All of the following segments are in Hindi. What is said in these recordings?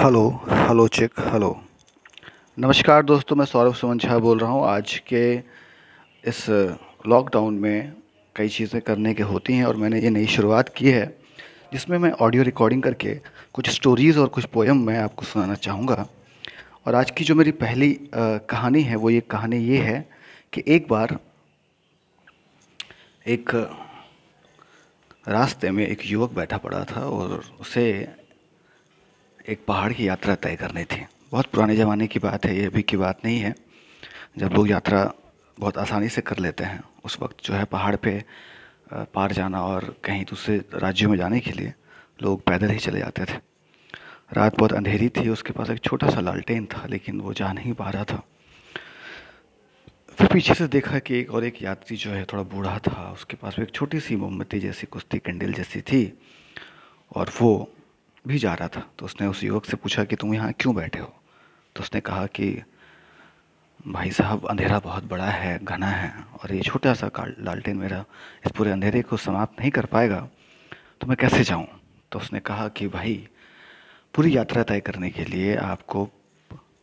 हेलो हेलो चेक हेलो नमस्कार दोस्तों, मैं सौरभ सुमन झा बोल रहा हूँ। आज के इस लॉकडाउन में कई चीज़ें करने के होती हैं और मैंने ये नई शुरुआत की है, जिसमें मैं ऑडियो रिकॉर्डिंग करके कुछ स्टोरीज़ और कुछ पोएम मैं आपको सुनाना चाहूँगा। और आज की जो मेरी पहली कहानी है, वो ये कहानी ये है कि एक बार एक रास्ते में एक युवक बैठा पड़ा था और उसे एक पहाड़ की यात्रा तय करनी थी। बहुत पुराने ज़माने की बात है, ये अभी की बात नहीं है। जब लोग यात्रा बहुत आसानी से कर लेते हैं, उस वक्त जो है पहाड़ पे पार जाना और कहीं दूसरे राज्यों में जाने के लिए लोग पैदल ही चले जाते थे। रात बहुत अंधेरी थी, उसके पास एक छोटा सा लालटेन था, लेकिन वो जा नहीं पा रहा था। फिर पीछे से देखा कि एक और एक यात्री जो है थोड़ा बूढ़ा था, उसके पास एक छोटी सी मोमबत्ती जैसी कुश्ती, कैंडल जैसी थी और वो भी जा रहा था तो उसने उस युवक से पूछा कि तुम यहाँ क्यों बैठे हो? तो उसने कहा कि भाई साहब, अंधेरा बहुत बड़ा है, घना है, और ये छोटा सा लालटेन मेरा इस पूरे अंधेरे को समाप्त नहीं कर पाएगा तो मैं कैसे जाऊँ? तो उसने कहा कि भाई, पूरी यात्रा तय करने के लिए आपको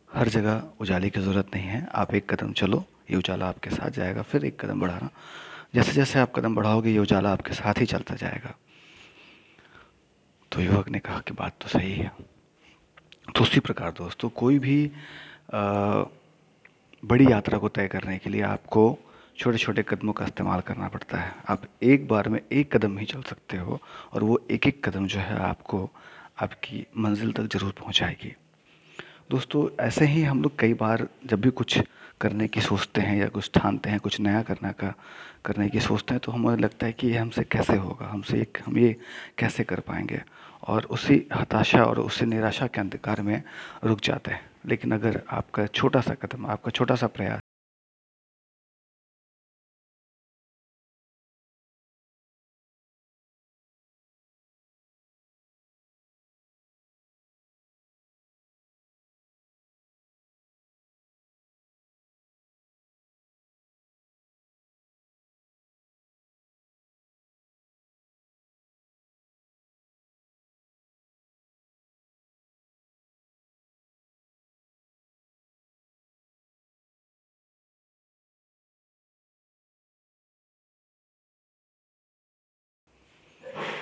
हर जगह उजाले की ज़रूरत नहीं है, आप एक कदम चलो, ये उजाला आपके साथ जाएगा, फिर एक कदम बढ़ाना। जैसे जैसे आप कदम बढ़ाओगे, ये उजाला आपके साथ ही चलता जाएगा। तो युवक ने कहा कि बात तो सही है। तो उसी प्रकार दोस्तों, कोई भी बड़ी यात्रा को तय करने के लिए आपको छोटे छोटे कदमों का इस्तेमाल करना पड़ता है। आप एक बार में एक कदम ही चल सकते हो और वो एक एक कदम जो है आपको आपकी मंजिल तक ज़रूर पहुंचाएगी। दोस्तों, ऐसे ही हम लोग कई बार जब भी कुछ करने की सोचते हैं या कुछ ठानते हैं, कुछ नया करने का, करने की सोचते हैं तो हमें लगता है कि ये हमसे कैसे होगा? हमसे एक, हम ये कैसे कर पाएँगे? और उसी हताशा और उसी निराशा के अंधकार में रुक जाते हैं। लेकिन अगर आपका छोटा सा कदम, आपका छोटा सा प्रयास